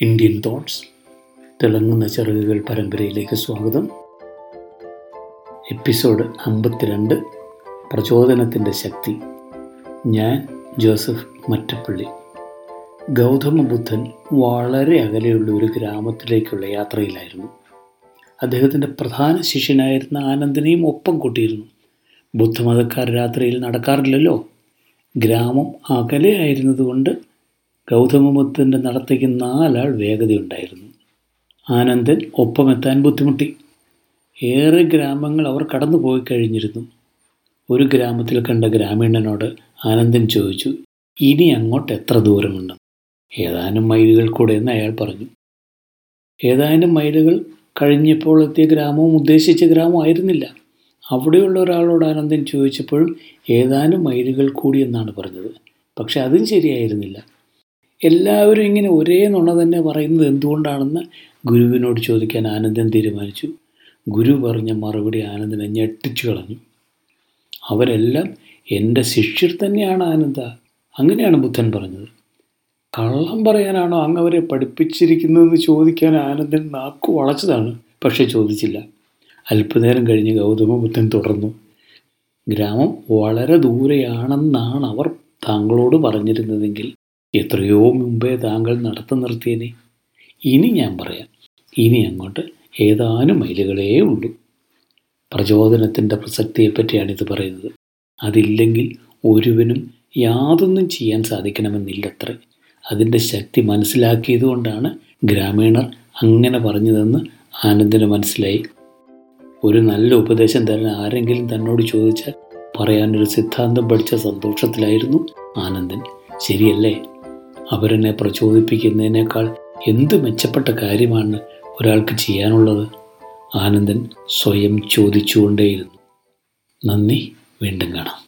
Indian thoughts തിളങ്ങുന്ന ചിറകുകൾ പരമ്പരയിലേക്ക് സ്വാഗതം. എപ്പിസോഡ് അമ്പത്തിരണ്ട് പ്രചോദനത്തിന്റെ ശക്തി. ഞാൻ ജോസഫ് മറ്റപ്പള്ളി. ഗൗതമ ബുദ്ധൻ വളരെ അകലെയുള്ള ഒരു ഗ്രാമത്തിലേക്കുള്ള യാത്രയിലായിരുന്നു. അദ്ദേഹത്തിന്റെ പ്രധാന ശിഷ്യനായിരുന്ന ആനന്ദിനെയും ഒപ്പം കൂട്ടിയിരുന്നു. ബുദ്ധമതക്കാർ രാത്രിയിൽ നടക്കാറില്ലല്ലോ. ഗ്രാമം അകലെ ആയിരുന്നതുകൊണ്ട് ഗൗതമബുദ്ധന്റെ നടത്തേക്ക് നാലാൾ വേഗതയുണ്ടായിരുന്നു. ആനന്ദൻ ഒപ്പമെത്താൻ ബുദ്ധിമുട്ടി. ഏറെ ഗ്രാമങ്ങൾ അവർ കടന്നു പോയി കഴിഞ്ഞിരുന്നു. ഒരു ഗ്രാമത്തിൽ കണ്ട ഗ്രാമീണനോട് ആനന്ദൻ ചോദിച്ചു ഇനി അങ്ങോട്ട് എത്ര ദൂരമുണ്ട്? ഏതാനും മൈലുകൾ കൂടെ എന്ന് അയാൾ പറഞ്ഞു. ഏതാനും മൈലുകൾ കഴിഞ്ഞപ്പോൾ എത്തിയ ഗ്രാമവും ഉദ്ദേശിച്ച ഗ്രാമം ആയിരുന്നില്ല. അവിടെയുള്ള ഒരാളോട് ആനന്ദൻ ചോദിച്ചപ്പോഴും ഏതാനും മൈലുകൾ കൂടി എന്നാണ് പറഞ്ഞത്. പക്ഷെ അതും ശരിയായിരുന്നില്ല. എല്ലാവരും ഇങ്ങനെ ഒരേ നുണ തന്നെ പറയുന്നത് എന്തുകൊണ്ടാണെന്ന് ഗുരുവിനോട് ചോദിക്കാൻ ആനന്ദൻ തീരുമാനിച്ചു. ഗുരു പറഞ്ഞ മറുപടി ആനന്ദനെ ഞെട്ടിച്ചു കളഞ്ഞു. അവരെല്ലാം എന്റെ ശിഷ്യർ തന്നെയാണ് ആനന്ദ. അങ്ങനെയാണ് ബുദ്ധൻ പറഞ്ഞത്. കള്ളം പറയാനാണോ അങ്ങ് അവരെ പഠിപ്പിച്ചിരിക്കുന്നതെന്ന് ചോദിക്കാൻ ആനന്ദൻ നാക്കു വളച്ചതാണ് പക്ഷേ ചോദിച്ചില്ല. അല്പനേരം കഴിഞ്ഞ് ഗൗതമ ബുദ്ധൻ തുടർന്നു. ഗ്രാമം വളരെ ദൂരെയാണെന്നാണ് അവർ താങ്കളോട് പറഞ്ഞിരുന്നതെങ്കിൽ എത്രയോ മുമ്പേ താങ്കൾ നടത്തു നിർത്തിയനെ. ഇനി ഞാൻ പറയാം. ഇനി അങ്ങോട്ട് ഏതാനും മൈലുകളേ ഉള്ളൂ. പ്രചോദനത്തിന്റെ പ്രസക്തിയെപ്പറ്റിയാണ് ഇത് പറയുന്നത്. അതില്ലെങ്കിൽ ഒരുവനും യാതൊന്നും ചെയ്യാൻ സാധിക്കണമെന്നില്ലത്രേ. അതിന്റെ ശക്തി മനസ്സിലാക്കിയതുകൊണ്ടാണ് ഗ്രാമീണർ അങ്ങനെ പറഞ്ഞതെന്ന് ആനന്ദിന് മനസ്സിലായി. ഒരു നല്ല ഉപദേശം തരാൻ ആരെങ്കിലും തന്നോട് ചോദിച്ചാൽ പറയാനൊരു സിദ്ധാന്തം പഠിച്ച സന്തോഷത്തിലായിരുന്നു ആനന്ദൻ. ശരിയല്ലേ? അവരെന്നെ പ്രചോദിപ്പിക്കുന്നതിനേക്കാൾ എന്ത് മെച്ചപ്പെട്ട കാര്യമാണ് ഒരാൾക്ക് ചെയ്യാനുള്ളത്? ആനന്ദൻ സ്വയം ചോദിച്ചുകൊണ്ടേയിരുന്നു. നന്ദി വീണ്ടും കാണാം.